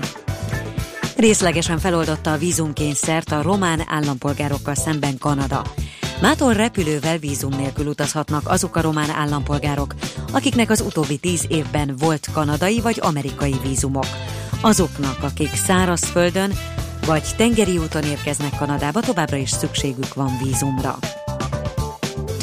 Részlegesen feloldotta a vízumkényszert a román állampolgárokkal szemben Kanada. Mától repülővel vízum nélkül utazhatnak azok a román állampolgárok, akiknek az utóbbi tíz évben volt kanadai vagy amerikai vízumok. Azoknak, akik szárazföldön vagy tengeri úton érkeznek Kanadába, továbbra is szükségük van vízumra.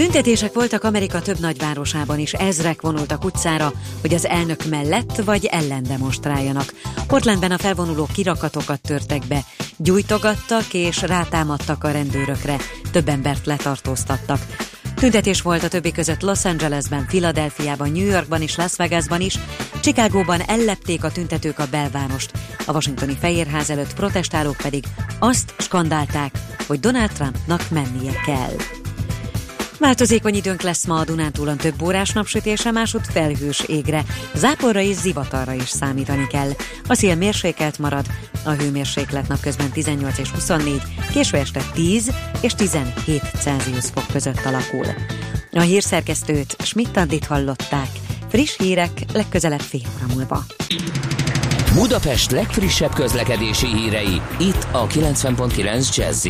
Tüntetések voltak Amerika több nagyvárosában is, ezrek vonultak utcára, hogy az elnök mellett vagy ellen demonstráljanak. Portlandben a felvonulók kirakatokat törtek be, gyújtogattak és rátámadtak a rendőrökre, több embert letartóztattak. Tüntetés volt a többi között Los Angelesben, Philadelphiában, New Yorkban és Las Vegasban is. Chicagóban ellepték a tüntetők a belvárost. A washingtoni Fehérház előtt protestálók pedig azt skandálták, hogy Donald Trumpnak mennie kell. Változékony időnk lesz ma a Dunántúlon több órás napsütése, másút felhős égre. Záporra és zivatarra is számítani kell. A szél mérsékelt marad, a hőmérséklet napközben 18 és 24, késő este 10 és 17 Celsius fok között alakul. A hírszerkesztőt Schmidt-Andit hallották. Friss hírek legközelebb fél óra múlva. Budapest legfrissebb közlekedési hírei, itt a 90.9 jazz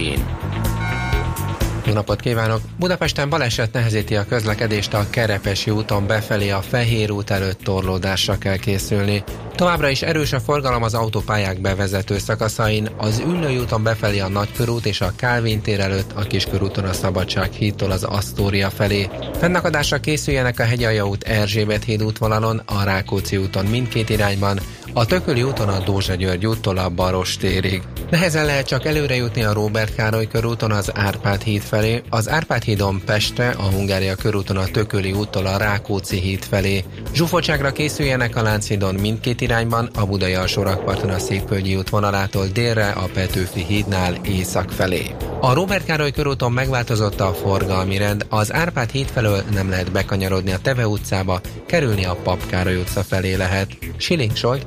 jó napot kívánok! Budapesten baleset nehezíti a közlekedést a Kerepesi úton befelé a Fehér út előtt torlódásra kell készülni. Továbbra is erős a forgalom az autópályák bevezető szakaszain, az Üllői úton befelé a Nagykörút és a Kálvin tér előtt, a Kiskörúton a Szabadság hídtól az Asztória felé. Fennakadásra készüljenek a Hegyalja út Erzsébet híd útvonalon, a Rákóczi úton mindkét irányban, a Tököli úton a Dózsa György úttól a Baros térig. Nehezen lehet csak előre jutni a Róbert Károly körúton az Árpád híd felé, az Árpád hídon Pestre, a Hungária körúton a Tököli úttól a Rákóczi híd felé. Zsúfoltságra készüljenek a Lánchídon mindkét irányban, a Budai alsórakparton a Szépvölgyi út vonalától délre a Petőfi hídnál észak felé. A Róbert Károly körúton megváltozott a forgalmi rend, az Árpád híd felől nem lehet bekanyarodni a Teve utcába, kerülni a Pap Károly utca felé lehet. Siling Solt,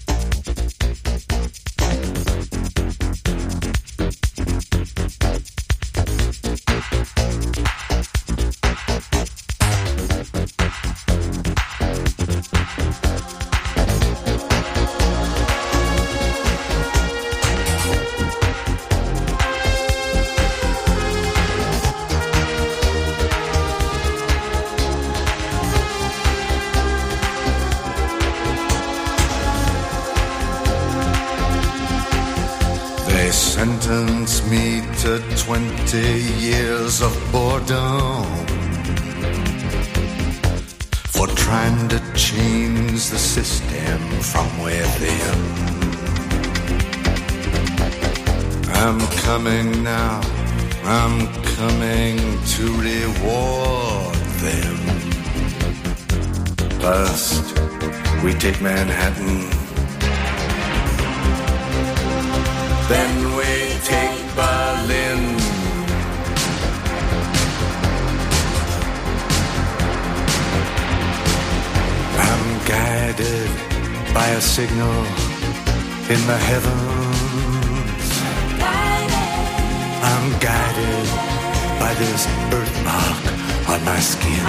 From within. I'm coming now, I'm coming to reward them. First, we take Manhattan. Then we take Berlin. I'm guided by a signal in the heavens. I'm guided by this birthmark on my skin.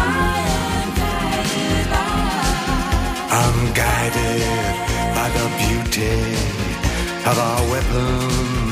I'm guided by the beauty of our weapons.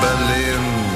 Berlin.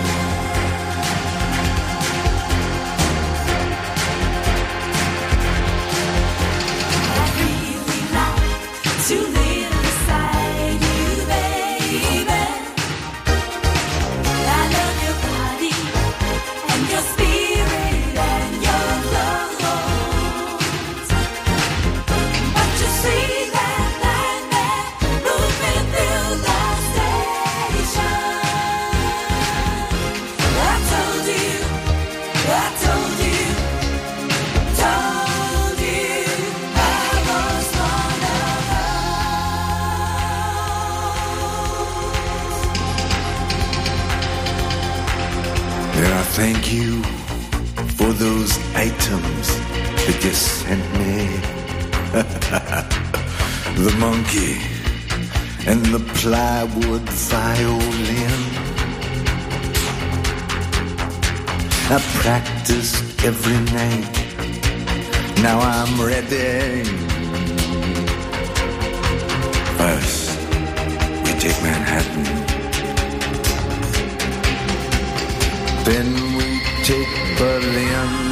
Plywood violin. I practiced every night. Now I'm ready. First, we take Manhattan. Then we take Berlin.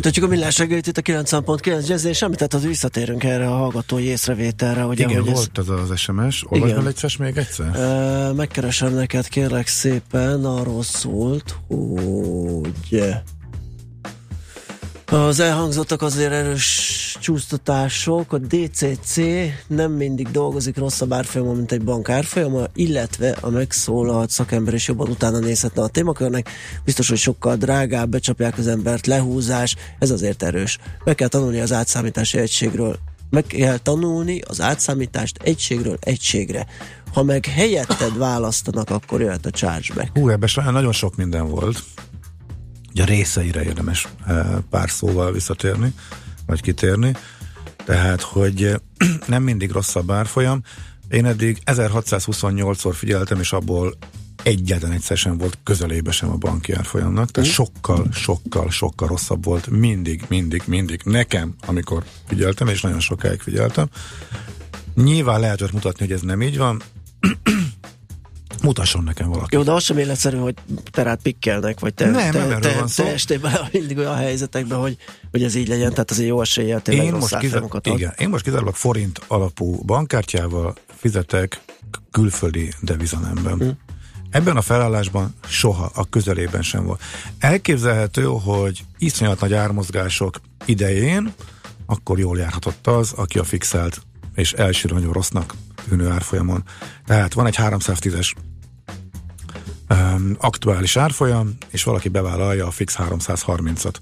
Folytatjuk a millás reggelit itt a 90.9 jazz és amit tehát az visszatérünk erre a hallgatói észrevételre. Hogy Igen, ahogy volt ez az SMS. Olvasd egyszer még egyszer? Ö, megkeresem neked, kérlek szépen, arról szólt, hogy az elhangzottak azért erős csúsztatások, a DCC nem mindig dolgozik rosszabb árfolyamon, mint egy bank árfolyama, illetve a megszólalt szakember is jobban utána nézhetne a témakörnek. Biztos, hogy sokkal drágább, becsapják az embert, lehúzás, ez azért erős. Meg kell tanulni az átszámítási egységről meg kell tanulni az átszámítást egységről egységre. Ha meg helyetted választanak, akkor jöhet a chargeback. Hú, ebben nagyon sok minden volt. Ugye a részeire érdemes eh, pár szóval visszatérni, vagy kitérni. Tehát, hogy eh, nem mindig rosszabb árfolyam. Én eddig 1628-szor figyeltem, és abból egyetlen egyszer sem volt közelébe sem a banki árfolyamnak, tehát sokkal, sokkal, sokkal rosszabb volt mindig, mindig, mindig nekem, amikor figyeltem, és nagyon sokáig figyeltem. Nyilván lehetett mutatni, hogy ez nem így van. Mutasson nekem valaki. Jó, de az sem életszerű, hogy te rád pikkelnek, vagy te, Nem, te, nem te, van szó. te estél bele mindig olyan helyzetekben, hogy, hogy ez így legyen, tehát azért jó eséllyel tényleg Én most, kizar- igen, én most kizárólag forint alapú bankkártyával fizetek külföldi devizanemben. Hm. Ebben a felállásban soha a közelében sem volt. Elképzelhető, hogy iszonyat nagy ármozgások idején akkor jól járhatott az, aki a fixált és elsőre nagyon rossznak tűnő árfolyamon. Tehát van egy 310-es um, aktuális árfolyam, és valaki bevállalja a fix 330-at.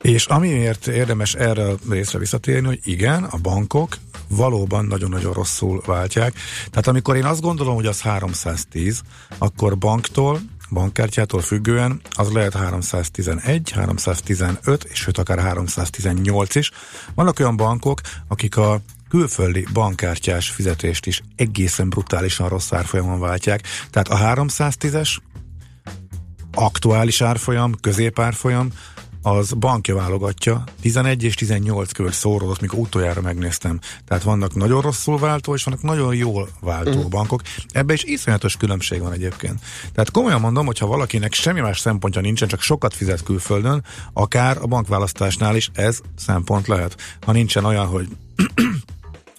És amiért érdemes erre a részre visszatérni, hogy igen, a bankok valóban nagyon-nagyon rosszul váltják. Tehát amikor én azt gondolom, hogy az 310, akkor banktól, bankkártyától függően az lehet 311, 315, és sőt akár 318 is. Vannak olyan bankok, akik a külföldi bankkártyás fizetést is egészen brutálisan rossz árfolyamon váltják. Tehát a 310-es aktuális árfolyam, középárfolyam, az bankja válogatja, 11 és 18 között szóródott, mikor utoljára megnéztem. Tehát vannak nagyon rosszul váltó, és vannak nagyon jól váltó Mm. bankok. Ebben is iszonyatos különbség van egyébként. Tehát komolyan mondom, hogy ha valakinek semmi más szempontja nincsen, csak sokat fizet külföldön, akár a bankválasztásnál is ez szempont lehet. Ha nincsen olyan, hogy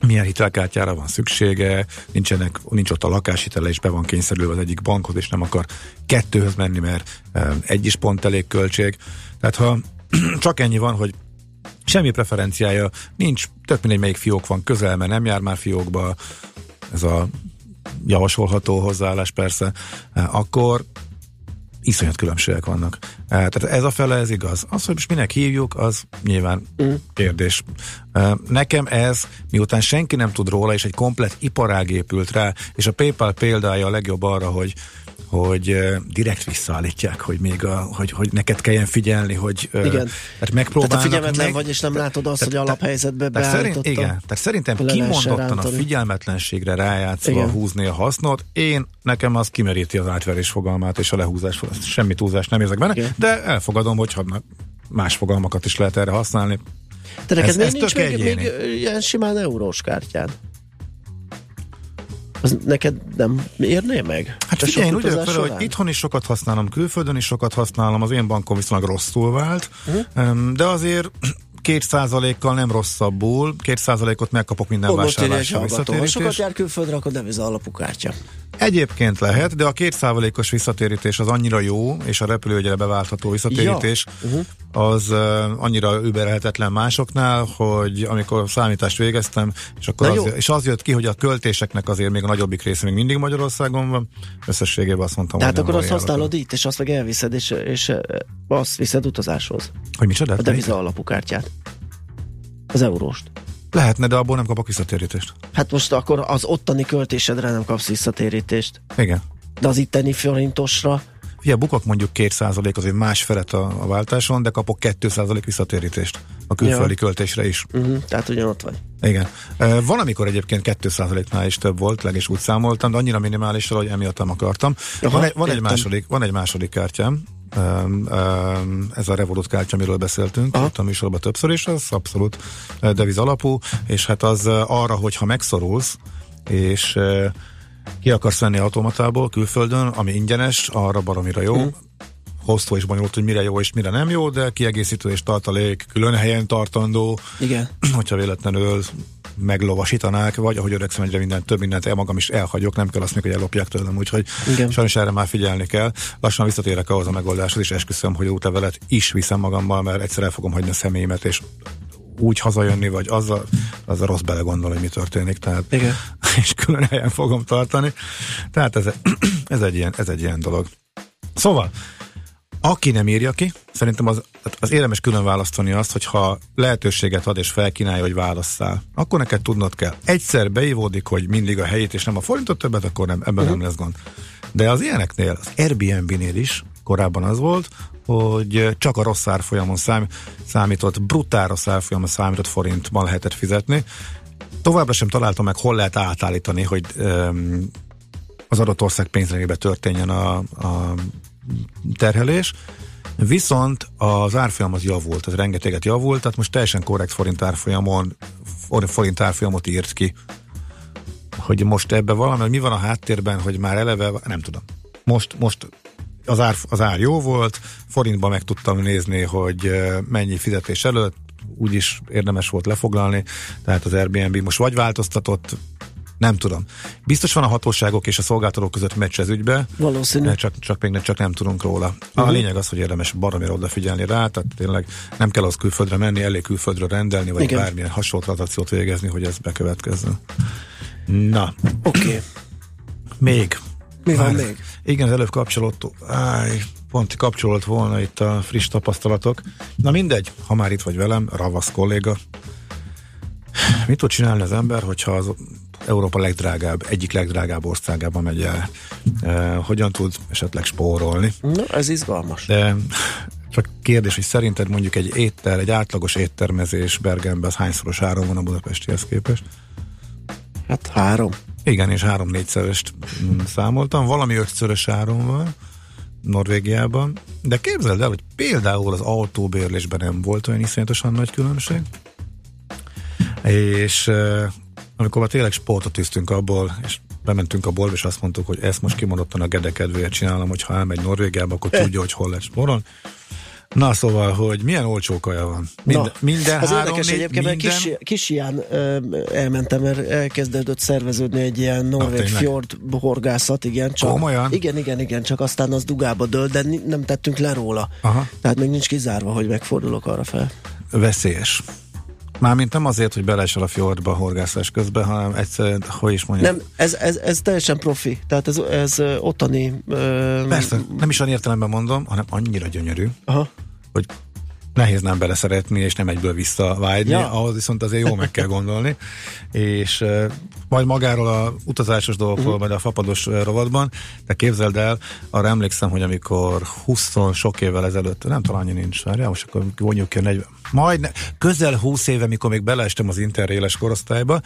milyen hitelkártyára van szüksége, nincsenek, nincs ott a lakáshitele, és be van kényszerülve az egyik bankhoz, és nem akar kettőhöz menni, mert e, egy is pont elég költség. Tehát ha csak ennyi van, hogy semmi preferenciája nincs, tök mindegy, melyik fiók van közel, mert nem jár már fiókba, ez a javasolható hozzáállás persze, e, akkor iszonyat különbségek vannak. Tehát ez a fele, ez igaz. Az, hogy most minek hívjuk, az nyilván kérdés. E, Nekem ez, miután senki nem tud róla, és egy komplet iparág épült rá, és a PayPal példája a legjobb arra, hogy hogy direkt visszaállítják, hogy még a, hogy, hogy neked kelljen figyelni, hogy Igen. tehát Tehát megpróbálnak a figyelmetlen meg, vagy, és nem látod azt, hogy alaphelyzetbe tehát szerint, igen, tehát szerintem kimondottan a figyelmetlenségre rájátszva Igen. húzni a hasznot, én nekem az kimeríti az átverés fogalmát és a lehúzás. Semmi túlzást nem érzek benne, Igen. de elfogadom, hogy más fogalmakat is lehet erre használni. De neked Ez- még ez nincs még, egyéni. még ilyen simán eurós kártyád? Az neked nem érné meg? Hát figyelj, én úgy vele, hogy itthon is sokat használom, külföldön is sokat használom, az én bankom viszonylag rosszul vált, Mhm. de azért két százalékkal nem rosszabbul, két százalékot megkapok minden vásárlásra hallgató. Ha sokat visszatérítés. jár külföldre, akkor deviza alapú kártya. Egyébként lehet, de a két százalékos visszatérítés az annyira jó, és a repülőgyere beváltható visszatérítés Ja. Uh-huh. Az annyira überelhetetlen másoknál, hogy amikor számítást végeztem, és, akkor Na az, jó. és az jött ki, hogy a költéseknek azért még a nagyobbik része még mindig Magyarországon van, összességében azt mondtam, Tehát akkor azt használod itt, és azt meg elviszed, és, és azt viszed utazáshoz. Hogy micsoda? A deviza alapú kártyát. Az euróst. Lehetne, de abból nem kapok visszatérítést. Hát most akkor az ottani költésedre nem kapsz visszatérítést. Igen. De az itteni forintosra Ugye bukok mondjuk 2% azért más felet a, a váltáson, de kapok 2% visszatérítést a külföldi Ja. költésre is. uh-huh, tehát ugyanott vagy. Igen. E, Valamikor egyébként 2%-nál is több volt, leg is úgy számoltam, de annyira minimálisra, hogy emiatt nem akartam. Aha, van, egy, van, egy második, van egy második kártyám, um, um, ez a Revolut kártya, amiről beszéltünk itt a műsorban többször is, az abszolút deviz alapú, és hát az arra, hogyha megszorulsz, és eh, ki akarsz venni automatából külföldön, ami ingyenes, arra baromira jó. Mhm. hosszú és bonyolult, hogy mire jó és mire nem jó, de kiegészítő és tartalék külön helyen tartandó. Igen. Hogyha véletlenül meglovasítanák, vagy ahogy öregszem egyre mindent, több mindent el magam is elhagyok, nem kell azt még, hogy ellopják tőlem, úgyhogy Igen. sajnos erre már figyelni kell. Lassan visszatérek ahhoz a megoldáshoz, és esküszöm, hogy útlevelet is viszem magammal, mert egyszer el fogom hagyni a személyemet, és úgy hazajönni, vagy azzal, azzal rossz belegondolni, hogy mi történik, tehát Igen. és külön helyen fogom tartani. Tehát ez, ez, egy, ilyen, ez egy ilyen dolog. Szóval, aki nem írja ki, szerintem az, az érdemes külön választani azt, hogyha lehetőséget ad és felkínálja, hogy válasszál, akkor neked tudnod kell. Egyszer beívódik, hogy mindig a helyét, és nem a forintot többet, akkor nem, ebben uh-huh. nem lesz gond. De az ilyeneknél, az Airbnb-nél is korábban az volt, hogy csak a rossz árfolyamon szám, számított, brutál rossz árfolyamon számított forintban lehetett fizetni. Továbbra sem találtam meg, hol lehet átállítani, hogy um, az adott ország pénzrendjébe történjen a, a terhelés, viszont az árfolyam az javult, az rengeteget javult, tehát most teljesen korrekt forint árfolyamon, forint árfolyamot írt ki. Hogy most ebben valami, hogy mi van a háttérben, hogy már eleve, nem tudom. Most, most az ár, az ár jó volt, forintban meg tudtam nézni, hogy mennyi fizetés előtt, úgyis érdemes volt lefoglalni, tehát az Airbnb most vagy változtatott, nem tudom. Biztos van a hatóságok és a szolgáltatók között meccs ez ügybe. Valószínű. Csak, csak még nem, csak nem tudunk róla. Uh-huh. A lényeg az, hogy érdemes baromira odafigyelni rá, tehát tényleg nem kell az külföldre menni, elég külföldre rendelni, vagy Igen. bármilyen hasonló tranzakciót végezni, hogy ez bekövetkezzen. Na. Oké. Okay. Még. Mi van még? Igen, az előbb kapcsolódott, áj, pont kapcsolat volna itt a friss tapasztalatok. Na mindegy, ha már itt vagy velem, ravasz kolléga. Mit tud csinálni az ember, hogyha az Európa legdrágább, egyik legdrágább országába megy el? E, hogyan tud esetleg spórolni? Na, ez izgalmas. De csak kérdés, hogy szerinted mondjuk egy éttel, egy átlagos éttermezés Bergenben az hányszoros áron van a budapestihez képest? Hát három. Igen, és három-négyszerest mm, számoltam. Valami ötszörös áron van Norvégiában. De képzeld el, hogy például az autóbérlésben nem volt olyan iszonyatosan nagy különbség. És amikor már tényleg sportot tűztünk abból, és bementünk a boltba, és azt mondtuk, hogy ezt most kimondottan a Gede csinálom, hogyha elmegy Norvégiába, akkor tudja, hogy hol lesz sporon. Na szóval, hogy milyen olcsó kaja van. Minden, Na, minden az három, érdekes négy, egyébként, minden... kis, kis ilyen elmentem, mert elkezdődött szerveződni egy ilyen norvég tényleg? fjord horgászat, igen. Csak, Komolyan? Igen, igen, igen, csak aztán az dugába dől, de nem tettünk le róla. Aha. Tehát még nincs kizárva, hogy megfordulok arra fel. veszélyes. Mármint nem azért, hogy beleesel a fjordba a horgászás közben, hanem egyszerűen, hogy is mondjam. Nem, ez, ez, ez teljesen profi. Tehát ez, ez ottani... Ö, Persze, nem is olyan értelemben mondom, hanem annyira gyönyörű, Aha. hogy nehéz nem beleszeretni, és nem egyből visszavágyni, Ja. ahhoz viszont azért jó meg kell gondolni. És uh, majd magáról a utazásos dolgokról, uh-huh. majd a fapados rovatban, de képzeld el, arra emlékszem, hogy amikor 20 sok évvel ezelőtt, nem talán annyi nincs, várjál, most akkor vonjuk ki a 40, majd ne, közel 20 éve, mikor még beleestem az interréles korosztályba,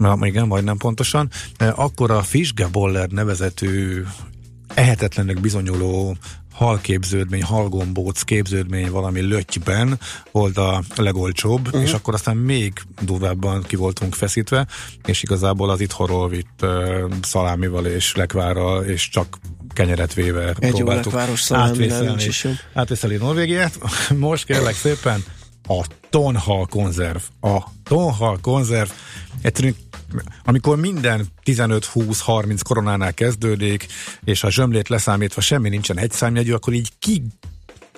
Na, igen, majdnem pontosan. E, Akkor a Fischgeboller nevezetű ehetetlennek bizonyuló halképződmény, halgombóc képződmény valami lötyben volt a legolcsóbb, uh-huh. és akkor aztán még durvábban ki voltunk feszítve, és igazából az itthonról vitt uh, szalámival és lekvárral, és csak kenyeret véve Egy próbáltuk átvészelni, átvészelni Norvégiát. Most kérlek szépen a tonhal konzerv. A tonhal konzerv egyszerűen amikor minden 15-20-30 koronánál kezdődik, és a zsömlét leszámítva semmi nincsen egy számjegyű, akkor így ki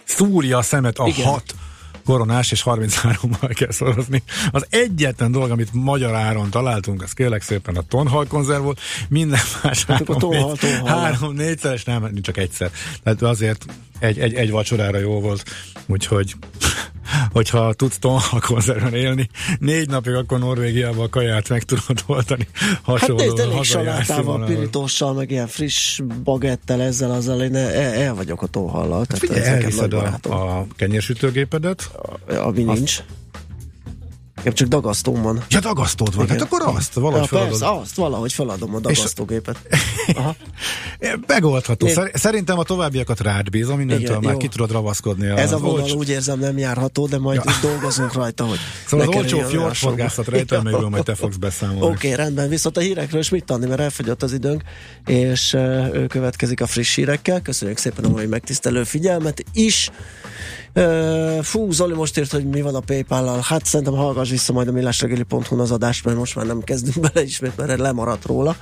szúrja a szemet a Igen. hat koronás, és 33-mal kell szorozni. Az egyetlen dolog, amit magyar áron találtunk, az kérlek szépen a tonhal konzerv volt, minden más Hát akkor három, nem, csak egyszer. Tehát azért egy, egy, egy vacsorára jó volt, úgyhogy hogyha tudsz tonhal konzerven élni, négy napig akkor Norvégiában a kaját meg tudod oldani. Hát Hasonló nézd, elég salátával, pirítóssal, meg ilyen friss bagettel, ezzel, azzal én el, el vagyok a tóhallal. Hát figyelj, elviszed a, a kenyérsütőgépedet, Ami azt- Én csak dagasztóm van. Ja, dagasztód van, Igen. hát akkor azt valahogy ja, feladod. persze, azt valahogy feladom a dagasztógépet. Aha. Megoldható. Én- Szer- Szerintem a továbbiakat rád bízom, mindentől Igen, már jó. ki tudod ravaszkodni. Ez a vonal olcsó- úgy érzem nem járható, de majd Ja. dolgozunk rajta, hogy Szóval az olcsó fjordforgászat rejtelmeiről majd te fogsz beszámolni. Oké, okay, rendben. Viszont a hírekről is mit tanni, mert elfogyott az időnk, és ő következik a friss hírekkel. Köszönjük szépen a mai megtisztelő figyelmet is. Fú, Zoli most írt, hogy mi van a PayPal-lal. Hát szerintem hallgass vissza majd a millásregeli.hu az adást, mert most már nem kezdünk bele ismét, mert lemaradt róla.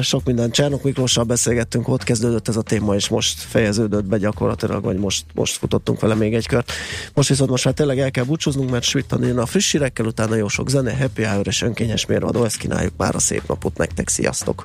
Sok minden Csernok Miklóssal beszélgettünk, ott kezdődött ez a téma, és most fejeződött be gyakorlatilag, vagy most, most futottunk vele még egy kört. Most viszont most már tényleg el kell búcsúznunk, mert jön a friss hírekkel, utána jó sok zene, happy hour és önkényes mérvadó, ezt kínáljuk már a szép napot nektek, sziasztok!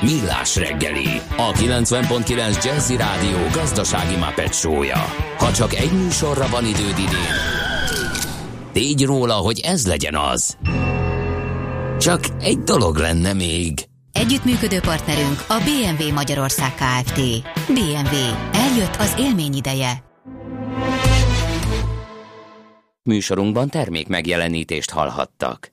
Millás reggeli, a 90.9 Jazzy Rádió gazdasági Muppet show-ja. Ha csak egy műsorra van időd idén, tégy róla, hogy ez legyen az. Csak egy dolog lenne még. Együttműködő partnerünk a BMW Magyarország Kft. BMW. Eljött az élmény ideje. Műsorunkban termék megjelenítést hallhattak.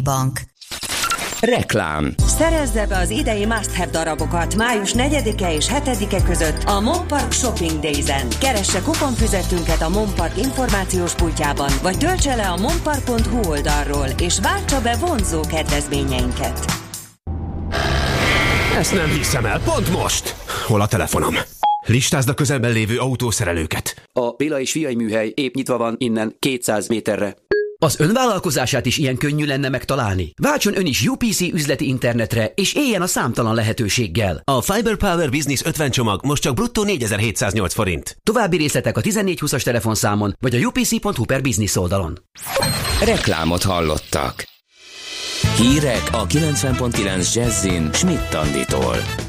Bank. Reklám. Szerezze be az idei must-have darabokat május 4-e és 7-e között a Monpark Shopping Days-en. Keresse kuponfüzetünket a Monpark információs pultjában, vagy töltse le a monpark.hu oldalról, és váltsa be vonzó kedvezményeinket. Ezt nem hiszem el, pont most! Hol a telefonom? Listázd a közelben lévő autószerelőket. A Béla és Fiai műhely épp nyitva van innen 200 méterre. Az önvállalkozását is ilyen könnyű lenne megtalálni? Váltson ön is UPC üzleti internetre, és éljen a számtalan lehetőséggel. A Fiber Power Business 50 csomag most csak bruttó 4708 forint. További részletek a 1420-as telefonszámon, vagy a upc.hu per business oldalon. Reklámot hallottak. Hírek a 90.9 Jazzin Schmidt Anditól.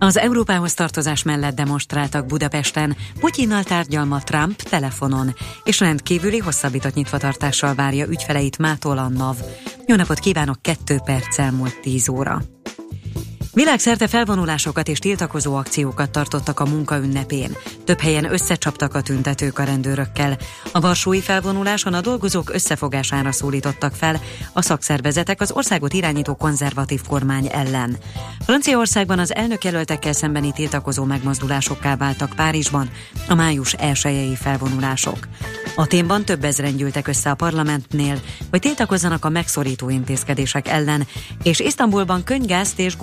Az Európához tartozás mellett demonstráltak Budapesten, Putyinnal tárgyal ma Trump telefonon, és rendkívüli hosszabbított nyitvatartással várja ügyfeleit mától a NAV. Jó napot kívánok, kettő perc elmúlt 10 óra. Világszerte felvonulásokat és tiltakozó akciókat tartottak a munka ünnepén. Több helyen összecsaptak a tüntetők a rendőrökkel. A varsói felvonuláson a dolgozók összefogására szólítottak fel a szakszervezetek az országot irányító konzervatív kormány ellen. Franciaországban az elnökjelöltekkel szembeni tiltakozó megmozdulásokká váltak Párizsban a május elsőjei felvonulások. Aténban több ezren gyűltek össze a parlamentnél, hogy tiltakozzanak a megszorító intézkedések ellen, és Isztambulban könygázt és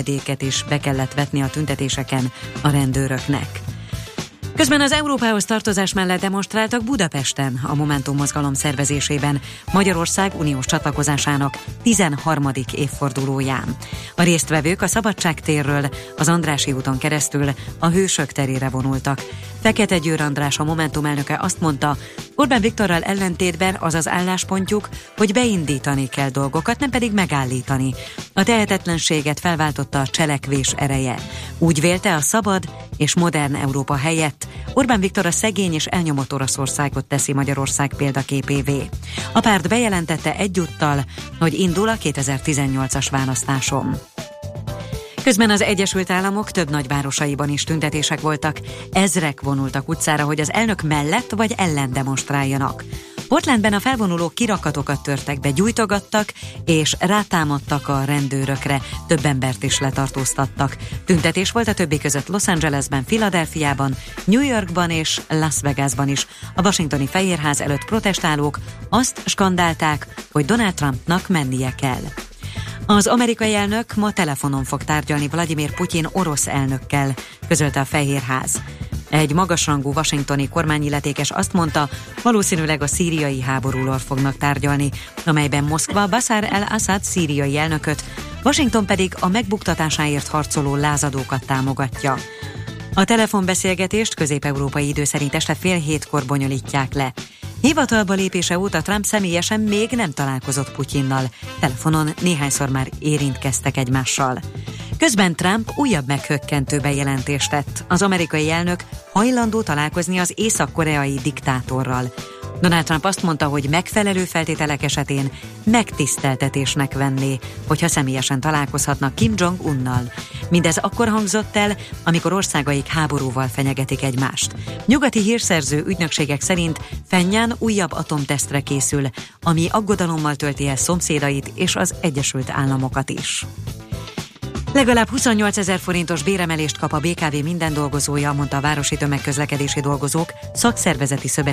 gumilövedéket is be kellett vetni a tüntetéseken a rendőröknek. Közben az Európához tartozás mellett demonstráltak Budapesten a Momentum mozgalom szervezésében Magyarország uniós csatlakozásának 13. évfordulóján. A résztvevők a Szabadságtérről, az Andrási úton keresztül a Hősök terére vonultak. Fekete Győr András a Momentum elnöke azt mondta, Orbán Viktorral ellentétben az az álláspontjuk, hogy beindítani kell dolgokat, nem pedig megállítani. A tehetetlenséget felváltotta a cselekvés ereje. Úgy vélte a szabad és modern Európa helyett Orbán Viktor a szegény és elnyomott Oroszországot teszi Magyarország példaképévé. A párt bejelentette egyúttal, hogy indul a 2018-as választáson. Közben az Egyesült Államok több nagyvárosaiban is tüntetések voltak. Ezrek vonultak utcára, hogy az elnök mellett vagy ellen demonstráljanak. Portlandben a felvonulók kirakatokat törtek be, gyújtogattak és rátámadtak a rendőrökre, több embert is letartóztattak. Tüntetés volt a többi között Los Angelesben, Philadelphiában, New Yorkban és Las Vegasban is. A washingtoni Fehérház előtt protestálók azt skandálták, hogy Donald Trumpnak mennie kell. Az amerikai elnök ma telefonon fog tárgyalni Vladimir Putyin orosz elnökkel, közölte a Fehérház. Egy magasrangú washingtoni kormányilletékes azt mondta, valószínűleg a szíriai háborúról fognak tárgyalni, amelyben Moszkva Bashar el-Assad szíriai elnököt, Washington pedig a megbuktatásáért harcoló lázadókat támogatja. A telefonbeszélgetést közép-európai idő szerint este fél hétkor bonyolítják le. Hivatalba lépése óta Trump személyesen még nem találkozott Putyinnal. Telefonon néhányszor már érintkeztek egymással. Közben Trump újabb meghökkentő bejelentést tett. Az amerikai elnök hajlandó találkozni az észak-koreai diktátorral. Donald Trump azt mondta, hogy megfelelő feltételek esetén megtiszteltetésnek venné, hogyha személyesen találkozhatnak Kim Jong-unnal. Mindez akkor hangzott el, amikor országaik háborúval fenyegetik egymást. Nyugati hírszerző ügynökségek szerint Fennyán újabb atomtesztre készül, ami aggodalommal tölti el szomszédait és az Egyesült Államokat is. Legalább 28 ezer forintos béremelést kap a BKV minden dolgozója, mondta a Városi Tömegközlekedési Dolgozók szakszervezeti szövetség